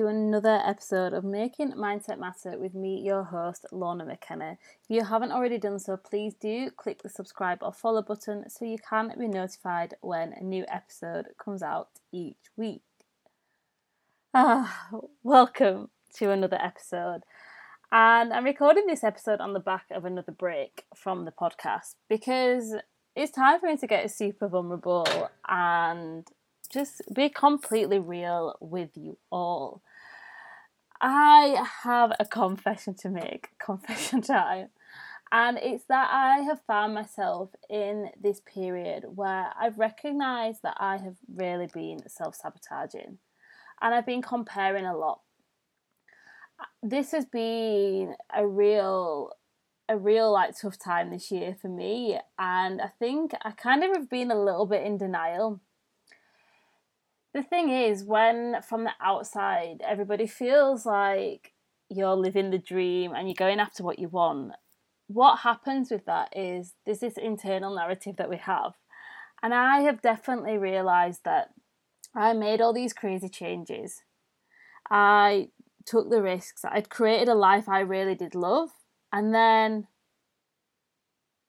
to another episode of Making Mindset Matter with me, your host, Lorna McKenna. If you haven't already done so, please do click the subscribe or follow button so you can be notified when a new episode comes out each week. Ah, welcome to another episode. And I'm recording this episode on the back of another break from the podcast because it's time for me to get super vulnerable and just be completely real with you all. I have a confession to make, confession time. And it's that I have found myself in this period where I've recognized that I have really been self sabotaging and I've been comparing a lot. This has been a real a real like tough time this year for me and I think I kind of have been a little bit in denial the thing is, when from the outside, everybody feels like you're living the dream and you're going after what you want, what happens with that is there's this internal narrative that we have. And I have definitely realized that I made all these crazy changes. I took the risks. I'd created a life I really did love. And then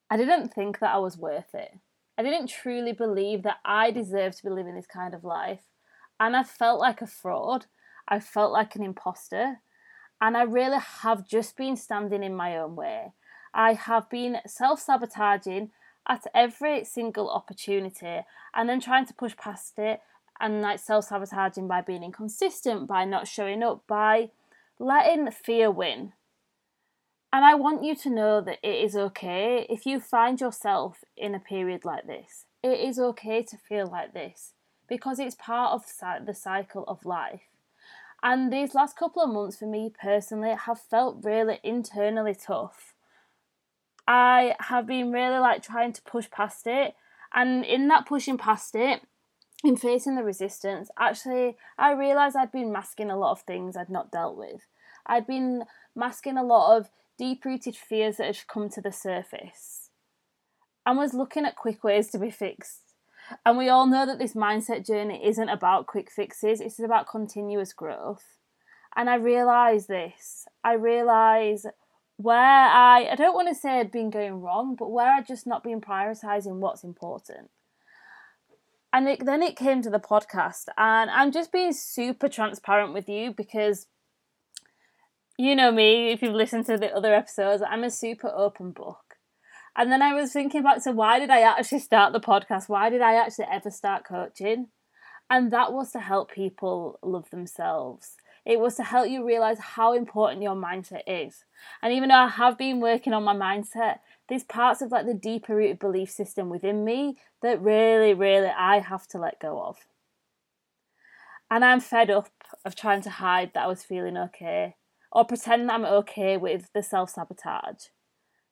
I didn't think that I was worth it. I didn't truly believe that I deserved to be living this kind of life and I felt like a fraud. I felt like an imposter. And I really have just been standing in my own way. I have been self sabotaging at every single opportunity and then trying to push past it and like self sabotaging by being inconsistent, by not showing up, by letting fear win. And I want you to know that it is okay if you find yourself in a period like this. It is okay to feel like this because it's part of the cycle of life. And these last couple of months for me personally have felt really internally tough. I have been really like trying to push past it, and in that pushing past it, in facing the resistance, actually, I realised I'd been masking a lot of things I'd not dealt with. I'd been masking a lot of deep rooted fears that had come to the surface and was looking at quick ways to be fixed and we all know that this mindset journey isn't about quick fixes, it's about continuous growth. And I realise this. I realise where I, I don't want to say I'd been going wrong, but where I'd just not been prioritising what's important. And it, then it came to the podcast, and I'm just being super transparent with you because you know me, if you've listened to the other episodes, I'm a super open book. And then I was thinking back to why did I actually start the podcast? Why did I actually ever start coaching? And that was to help people love themselves. It was to help you realize how important your mindset is. And even though I have been working on my mindset, there's parts of like the deeper rooted belief system within me that really, really I have to let go of. And I'm fed up of trying to hide that I was feeling okay or pretend that I'm okay with the self sabotage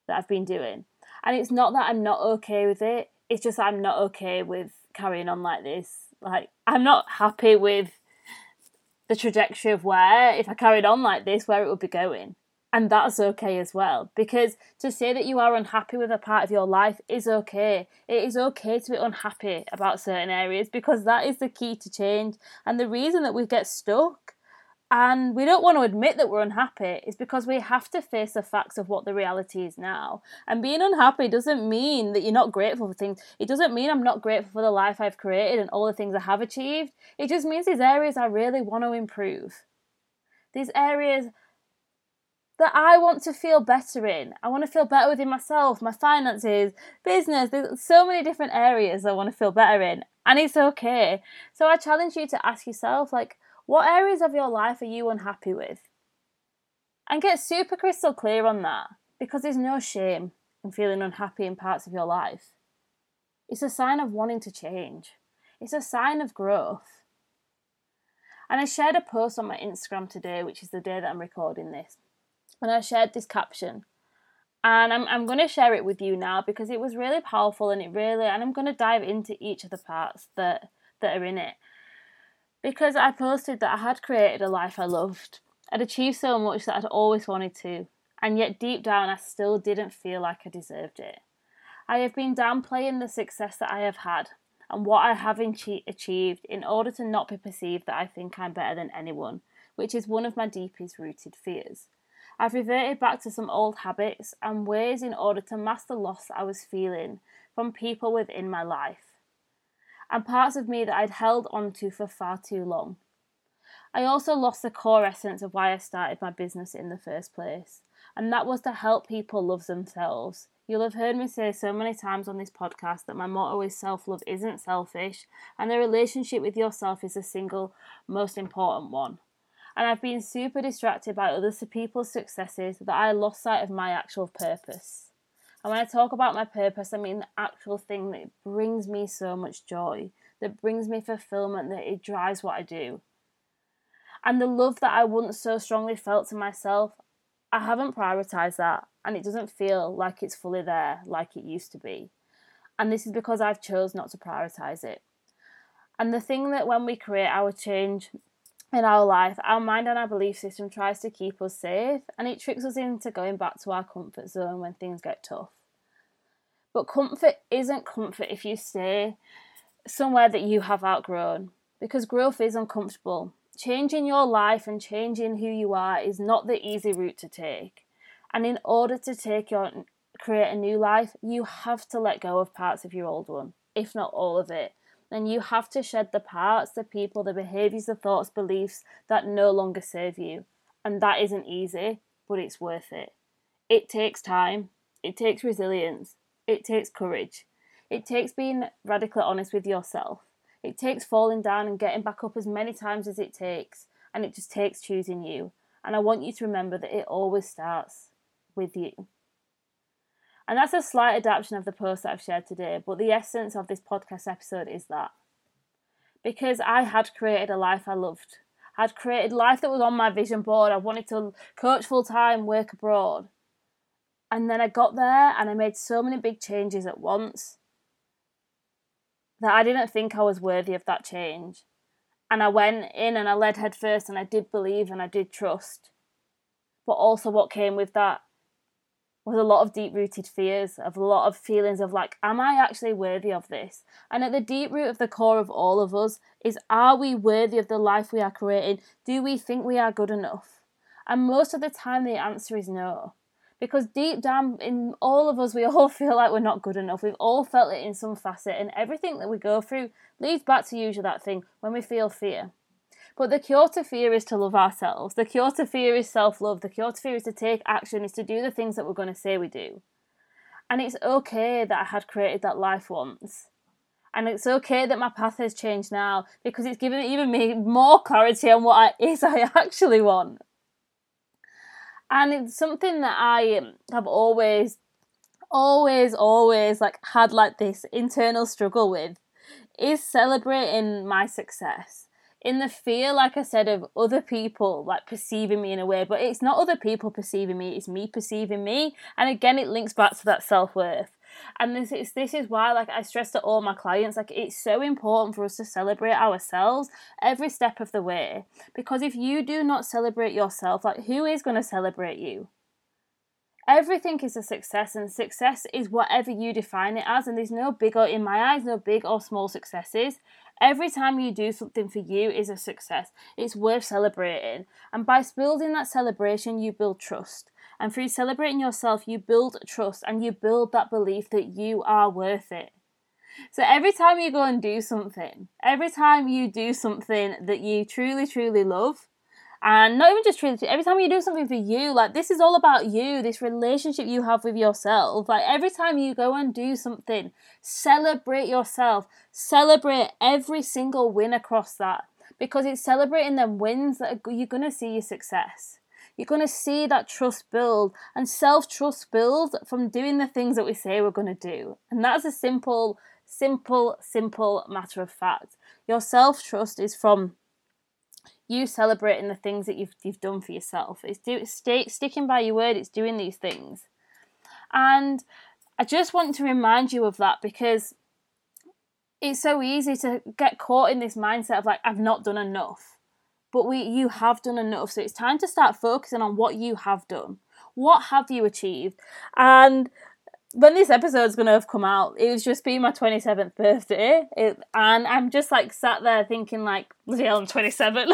that I've been doing. And it's not that I'm not okay with it, it's just I'm not okay with carrying on like this. Like, I'm not happy with the trajectory of where, if I carried on like this, where it would be going. And that's okay as well. Because to say that you are unhappy with a part of your life is okay. It is okay to be unhappy about certain areas because that is the key to change. And the reason that we get stuck and we don't want to admit that we're unhappy is because we have to face the facts of what the reality is now. And being unhappy doesn't mean that you're not grateful for things. It doesn't mean I'm not grateful for the life I've created and all the things I have achieved. It just means these areas I really want to improve. These areas that I want to feel better in. I want to feel better within myself, my finances, business. There's so many different areas I want to feel better in. And it's okay. So I challenge you to ask yourself, like, what areas of your life are you unhappy with? And get super crystal clear on that because there's no shame in feeling unhappy in parts of your life. It's a sign of wanting to change, it's a sign of growth. And I shared a post on my Instagram today, which is the day that I'm recording this. And I shared this caption. And I'm, I'm going to share it with you now because it was really powerful and it really, and I'm going to dive into each of the parts that, that are in it because I posted that I had created a life I loved. I'd achieved so much that I'd always wanted to, and yet deep down I still didn't feel like I deserved it. I have been downplaying the success that I have had and what I have achieved in order to not be perceived that I think I'm better than anyone, which is one of my deepest rooted fears. I've reverted back to some old habits and ways in order to mask the loss I was feeling from people within my life and parts of me that I'd held onto for far too long. I also lost the core essence of why I started my business in the first place, and that was to help people love themselves. You'll have heard me say so many times on this podcast that my motto is self love isn't selfish, and the relationship with yourself is the single most important one. And I've been super distracted by other people's successes that I lost sight of my actual purpose. And when I talk about my purpose, I mean the actual thing that brings me so much joy, that brings me fulfillment, that it drives what I do. And the love that I once so strongly felt to myself, I haven't prioritized that, and it doesn't feel like it's fully there like it used to be. And this is because I've chose not to prioritize it. And the thing that when we create our change in our life, our mind and our belief system tries to keep us safe and it tricks us into going back to our comfort zone when things get tough. But comfort isn't comfort if you stay somewhere that you have outgrown because growth is uncomfortable. Changing your life and changing who you are is not the easy route to take. And in order to take your create a new life, you have to let go of parts of your old one, if not all of it then you have to shed the parts, the people, the behaviors, the thoughts, beliefs that no longer serve you. And that isn't easy, but it's worth it. It takes time, it takes resilience, it takes courage, it takes being radically honest with yourself, it takes falling down and getting back up as many times as it takes, and it just takes choosing you. And I want you to remember that it always starts with you. And that's a slight adaptation of the post that I've shared today, but the essence of this podcast episode is that. Because I had created a life I loved. I'd created life that was on my vision board. I wanted to coach full time, work abroad. And then I got there and I made so many big changes at once that I didn't think I was worthy of that change. And I went in and I led head first and I did believe and I did trust. But also, what came with that with a lot of deep rooted fears, of a lot of feelings of like, am I actually worthy of this? And at the deep root of the core of all of us is, are we worthy of the life we are creating? Do we think we are good enough? And most of the time, the answer is no. Because deep down in all of us, we all feel like we're not good enough. We've all felt it in some facet, and everything that we go through leads back to usually that thing when we feel fear. But the cure to fear is to love ourselves. The cure to fear is self love. The cure to fear is to take action, is to do the things that we're going to say we do. And it's okay that I had created that life once. And it's okay that my path has changed now because it's given even me more clarity on what it is I actually want. And it's something that I um, have always, always, always like had like this internal struggle with is celebrating my success in the fear, like I said, of other people like perceiving me in a way, but it's not other people perceiving me, it's me perceiving me. And again, it links back to that self worth. And this is this is why, like I stress to all my clients, like it's so important for us to celebrate ourselves every step of the way. Because if you do not celebrate yourself, like who is going to celebrate you? Everything is a success, and success is whatever you define it as. And there's no big or, in my eyes, no big or small successes. Every time you do something for you is a success. It's worth celebrating. And by building that celebration, you build trust. And through celebrating yourself, you build trust and you build that belief that you are worth it. So every time you go and do something, every time you do something that you truly, truly love, and not even just truly, every time you do something for you, like this is all about you, this relationship you have with yourself. Like every time you go and do something, celebrate yourself, celebrate every single win across that because it's celebrating them wins that you're going to see your success. You're going to see that trust build and self trust build from doing the things that we say we're going to do. And that's a simple, simple, simple matter of fact. Your self trust is from you celebrating the things that you've you've done for yourself. It's do stay, sticking by your word. It's doing these things, and I just want to remind you of that because it's so easy to get caught in this mindset of like I've not done enough, but we you have done enough. So it's time to start focusing on what you have done. What have you achieved? And when this episode's gonna have come out, it was just been my twenty seventh birthday, it, and I'm just like sat there thinking like, bloody hell, I'm twenty seven,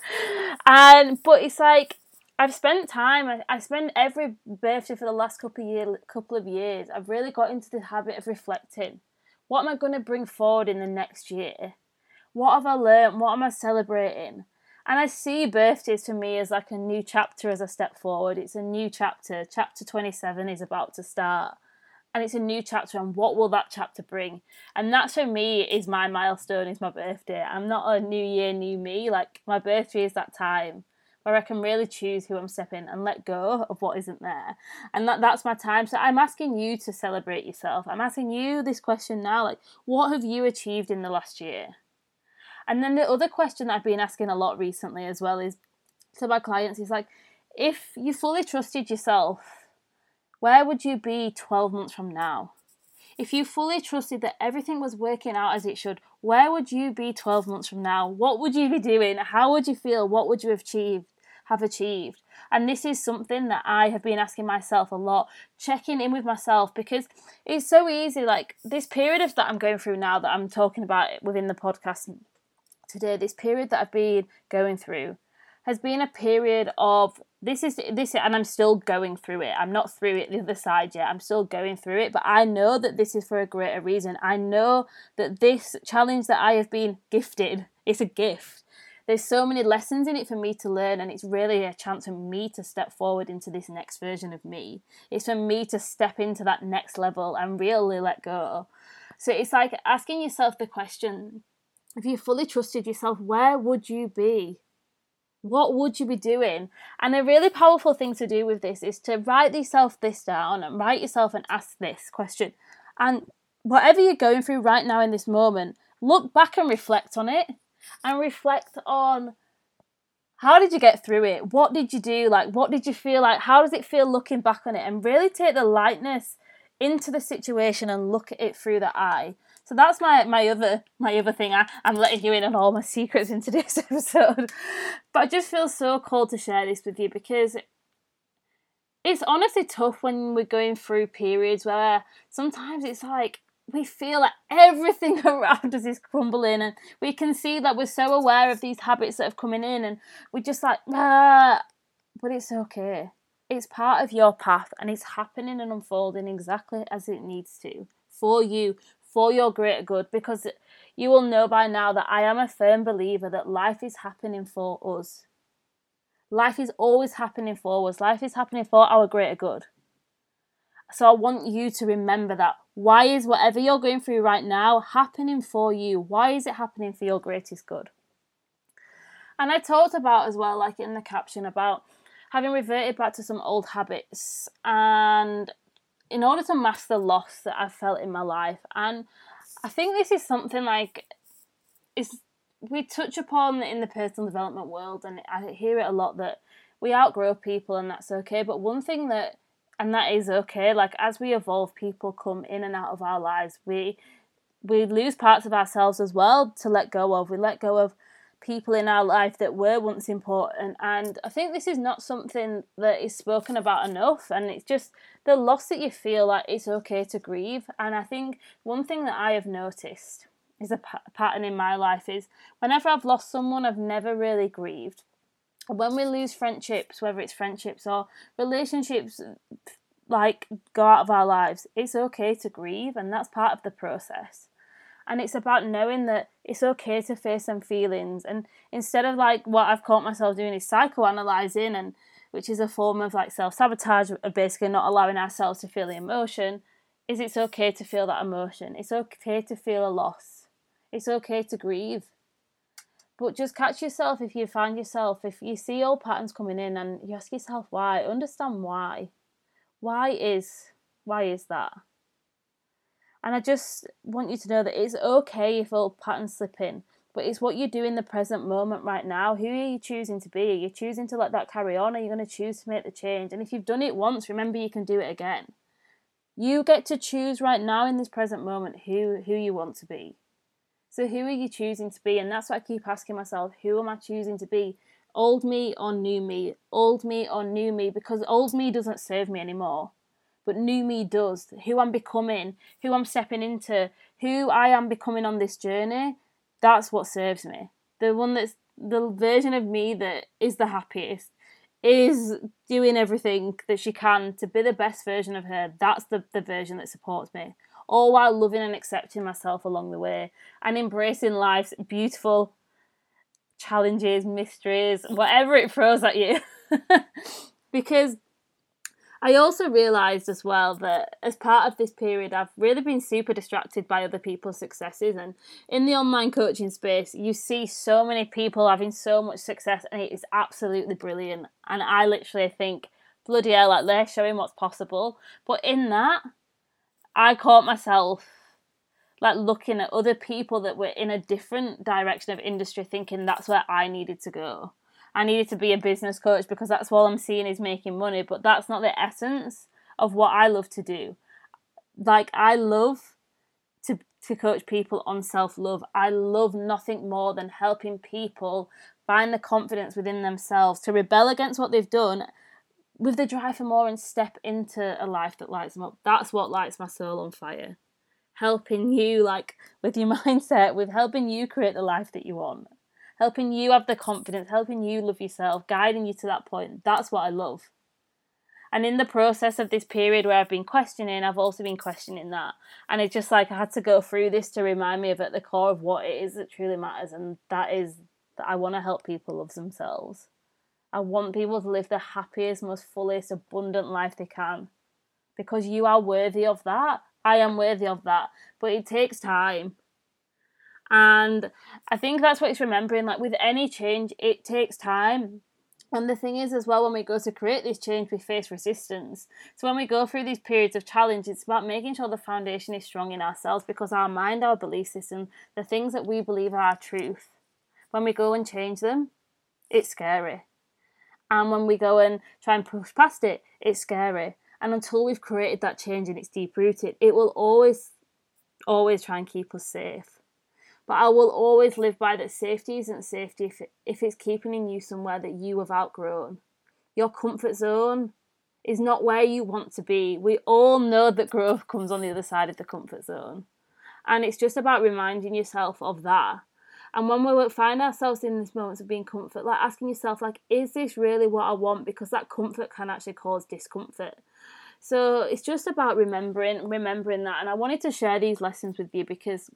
and but it's like I've spent time. I, I spend every birthday for the last couple of year, couple of years. I've really got into the habit of reflecting. What am I going to bring forward in the next year? What have I learned? What am I celebrating? And I see birthdays for me as like a new chapter as I step forward. It's a new chapter. Chapter 27 is about to start. And it's a new chapter, and what will that chapter bring? And that for me is my milestone, is my birthday. I'm not a new year, new me. Like, my birthday is that time where I can really choose who I'm stepping and let go of what isn't there. And that, that's my time. So I'm asking you to celebrate yourself. I'm asking you this question now like, what have you achieved in the last year? And then the other question that I've been asking a lot recently as well is to my clients is like, if you fully trusted yourself, where would you be 12 months from now? If you fully trusted that everything was working out as it should, where would you be 12 months from now? What would you be doing? How would you feel? What would you have achieved? Have achieved? And this is something that I have been asking myself a lot, checking in with myself because it's so easy. Like this period of that I'm going through now that I'm talking about within the podcast today, this period that I've been going through has been a period of this is this and I'm still going through it. I'm not through it the other side yet. I'm still going through it, but I know that this is for a greater reason. I know that this challenge that I have been gifted it's a gift. There's so many lessons in it for me to learn, and it's really a chance for me to step forward into this next version of me. It's for me to step into that next level and really let go. So it's like asking yourself the question if you fully trusted yourself, where would you be? What would you be doing? And a really powerful thing to do with this is to write yourself this down and write yourself and ask this question. And whatever you're going through right now in this moment, look back and reflect on it and reflect on how did you get through it? What did you do? Like, what did you feel like? How does it feel looking back on it? And really take the lightness into the situation and look at it through the eye so that's my my other my other thing. I, I'm letting you in on all my secrets in today's episode. But I just feel so called to share this with you because it's honestly tough when we're going through periods where sometimes it's like we feel like everything around us is crumbling and we can see that we're so aware of these habits that are coming in and we're just like ah, but it's okay it's part of your path and it's happening and unfolding exactly as it needs to for you for your greater good because you will know by now that I am a firm believer that life is happening for us. Life is always happening for us. Life is happening for our greater good. So I want you to remember that. Why is whatever you're going through right now happening for you? Why is it happening for your greatest good? And I talked about as well, like in the caption, about having reverted back to some old habits and in order to mask the loss that I've felt in my life. And I think this is something like is we touch upon in the personal development world, and I hear it a lot that we outgrow people, and that's okay. But one thing that and that is okay. Like as we evolve, people come in and out of our lives. We we lose parts of ourselves as well to let go of. We let go of people in our life that were once important. And I think this is not something that is spoken about enough. And it's just the loss that you feel like it's okay to grieve. And I think one thing that I have noticed is a p- pattern in my life is whenever I've lost someone, I've never really grieved. When we lose friendships, whether it's friendships or relationships, like go out of our lives, it's okay to grieve, and that's part of the process and it's about knowing that it's okay to face some feelings and instead of like what i've caught myself doing is psychoanalyzing and which is a form of like self-sabotage of basically not allowing ourselves to feel the emotion. Is it's okay to feel that emotion? It's okay to feel a loss. It's okay to grieve. But just catch yourself if you find yourself if you see old patterns coming in and you ask yourself why understand why. Why is why is that? And I just want you to know that it's okay if old patterns slip in, but it's what you do in the present moment right now. Who are you choosing to be? Are you choosing to let that carry on? Are you going to choose to make the change? And if you've done it once, remember you can do it again. You get to choose right now in this present moment who who you want to be. So who are you choosing to be? And that's what I keep asking myself, who am I choosing to be? Old me or new me? Old me or new me? Because old me doesn't serve me anymore but new me does. Who I'm becoming, who I'm stepping into, who I am becoming on this journey, that's what serves me. The one that's the version of me that is the happiest is doing everything that she can to be the best version of her. That's the, the version that supports me. All while loving and accepting myself along the way and embracing life's beautiful challenges, mysteries, whatever it throws at you. because I also realised as well that as part of this period, I've really been super distracted by other people's successes. And in the online coaching space, you see so many people having so much success, and it is absolutely brilliant. And I literally think, bloody hell, like they're showing what's possible. But in that, I caught myself like looking at other people that were in a different direction of industry, thinking that's where I needed to go. I needed to be a business coach because that's all I'm seeing is making money, but that's not the essence of what I love to do. Like I love to to coach people on self-love. I love nothing more than helping people find the confidence within themselves to rebel against what they've done with the drive for more and step into a life that lights them up. That's what lights my soul on fire. Helping you like with your mindset, with helping you create the life that you want helping you have the confidence, helping you love yourself, guiding you to that point. That's what I love. And in the process of this period where I've been questioning, I've also been questioning that. And it's just like I had to go through this to remind me of at the core of what it is that truly matters. And that is that I want to help people love themselves. I want people to live the happiest, most fullest, abundant life they can. Because you are worthy of that. I am worthy of that. But it takes time. And I think that's what it's remembering. Like with any change, it takes time. And the thing is, as well, when we go to create this change, we face resistance. So when we go through these periods of challenge, it's about making sure the foundation is strong in ourselves because our mind, our belief system, the things that we believe are our truth, when we go and change them, it's scary. And when we go and try and push past it, it's scary. And until we've created that change and it's deep rooted, it will always, always try and keep us safe. But I will always live by that safety isn't safety if, if it's keeping you somewhere that you have outgrown. Your comfort zone is not where you want to be. We all know that growth comes on the other side of the comfort zone. And it's just about reminding yourself of that. And when we find ourselves in these moments of being comfort, like asking yourself, like, is this really what I want? Because that comfort can actually cause discomfort. So it's just about remembering, remembering that. And I wanted to share these lessons with you because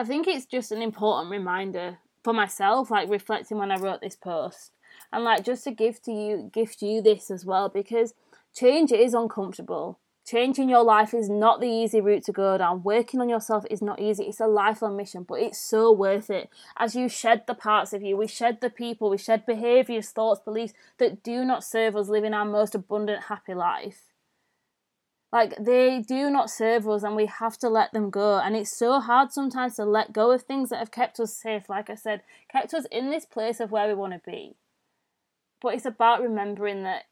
I think it's just an important reminder for myself, like reflecting when I wrote this post, and like just to give to you, gift you this as well, because change is uncomfortable. Changing your life is not the easy route to go down. Working on yourself is not easy. It's a lifelong mission, but it's so worth it. As you shed the parts of you, we shed the people, we shed behaviors, thoughts, beliefs that do not serve us living our most abundant, happy life. Like they do not serve us and we have to let them go. And it's so hard sometimes to let go of things that have kept us safe, like I said, kept us in this place of where we want to be. But it's about remembering that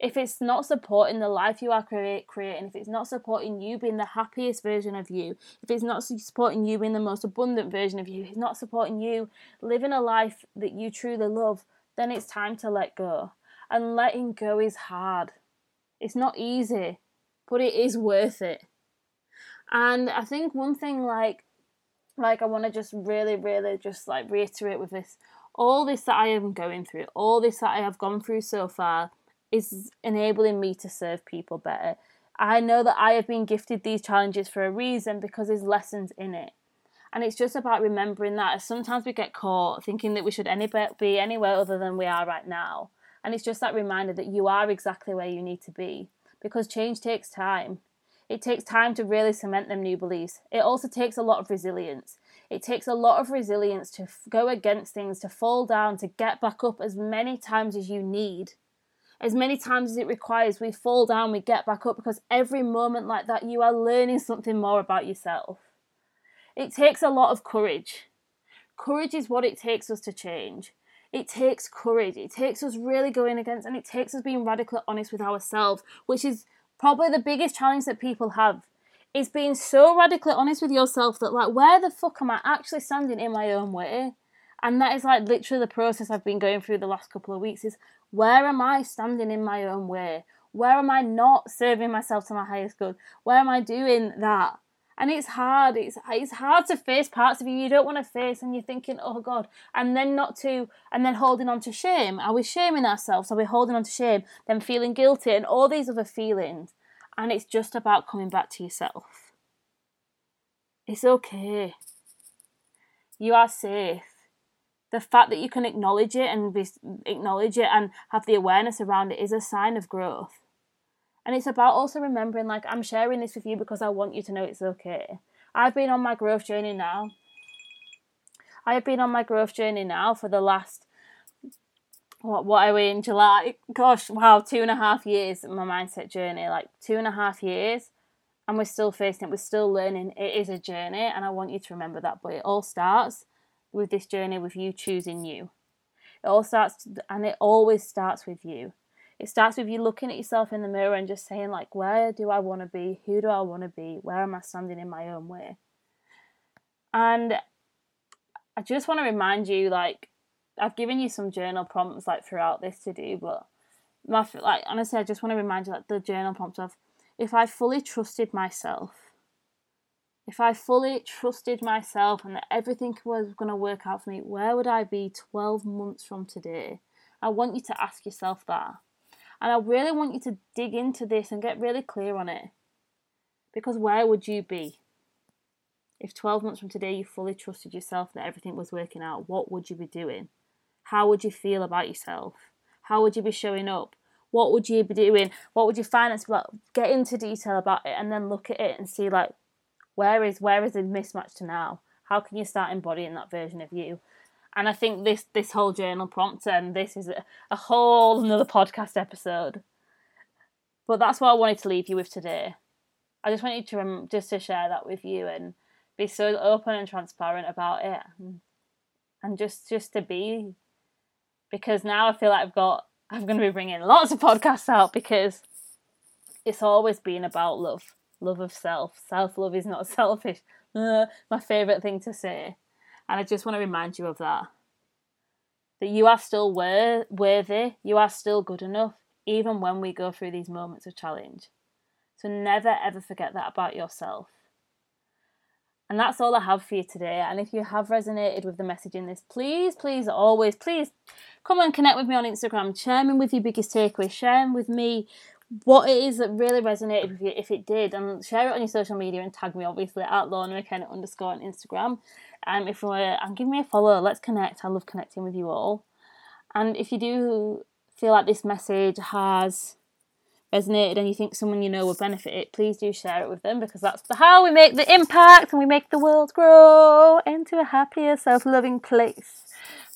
if it's not supporting the life you are create, creating, if it's not supporting you being the happiest version of you, if it's not supporting you being the most abundant version of you, if it's not supporting you living a life that you truly love, then it's time to let go. And letting go is hard. It's not easy but it is worth it. And I think one thing like like I want to just really really just like reiterate with this all this that I am going through, all this that I have gone through so far is enabling me to serve people better. I know that I have been gifted these challenges for a reason because there's lessons in it. And it's just about remembering that. Sometimes we get caught thinking that we should any be anywhere other than we are right now. And it's just that reminder that you are exactly where you need to be because change takes time. It takes time to really cement them new beliefs. It also takes a lot of resilience. It takes a lot of resilience to f- go against things, to fall down, to get back up as many times as you need. As many times as it requires, we fall down, we get back up because every moment like that, you are learning something more about yourself. It takes a lot of courage. Courage is what it takes us to change. It takes courage. It takes us really going against, and it takes us being radically honest with ourselves, which is probably the biggest challenge that people have. Is being so radically honest with yourself that, like, where the fuck am I actually standing in my own way? And that is like literally the process I've been going through the last couple of weeks is where am I standing in my own way? Where am I not serving myself to my highest good? Where am I doing that? And it's hard it's it's hard to face parts of you you don't want to face and you're thinking oh god and then not to and then holding on to shame. Are we shaming ourselves? Are we holding on to shame? Then feeling guilty and all these other feelings. And it's just about coming back to yourself. It's okay. You are safe. The fact that you can acknowledge it and be, acknowledge it and have the awareness around it is a sign of growth and it's about also remembering, like, I'm sharing this with you because I want you to know it's okay. I've been on my growth journey now. I have been on my growth journey now for the last, what, what are we in July? Gosh, wow, two and a half years my mindset journey, like two and a half years. And we're still facing it, we're still learning. It is a journey, and I want you to remember that. But it all starts with this journey with you choosing you. It all starts, and it always starts with you it starts with you looking at yourself in the mirror and just saying like where do i want to be who do i want to be where am i standing in my own way and i just want to remind you like i've given you some journal prompts like throughout this to do but my like honestly i just want to remind you like the journal prompts of if i fully trusted myself if I fully trusted myself and that everything was going to work out for me, where would I be 12 months from today? I want you to ask yourself that. And I really want you to dig into this and get really clear on it. Because where would you be? If 12 months from today you fully trusted yourself that everything was working out, what would you be doing? How would you feel about yourself? How would you be showing up? What would you be doing? What would your finance about? Get into detail about it and then look at it and see like where is where is the mismatch to now? How can you start embodying that version of you? And I think this this whole journal prompt and this is a, a whole another podcast episode. But that's what I wanted to leave you with today. I just wanted to um, just to share that with you and be so open and transparent about it, and, and just just to be, because now I feel like I've got I'm going to be bringing lots of podcasts out because it's always been about love, love of self. Self love is not selfish. Uh, my favorite thing to say. And I just want to remind you of that. That you are still worthy, you are still good enough, even when we go through these moments of challenge. So never ever forget that about yourself. And that's all I have for you today. And if you have resonated with the message in this, please, please, always, please come and connect with me on Instagram. Share me with your biggest takeaway. Share with me what it is that really resonated with you if it did. And share it on your social media and tag me, obviously, at Lorna McKenna underscore on Instagram. Um, if you want to, give me a follow. Let's connect. I love connecting with you all. And if you do feel like this message has resonated and you think someone you know will benefit it, please do share it with them because that's the, how we make the impact and we make the world grow into a happier, self-loving place.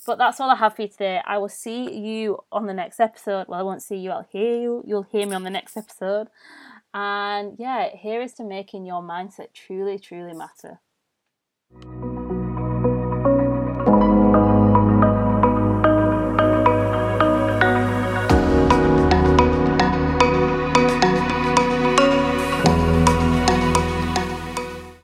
But that's all I have for you today. I will see you on the next episode. Well, I won't see you, I'll hear you. You'll hear me on the next episode. And yeah, here is to making your mindset truly, truly matter.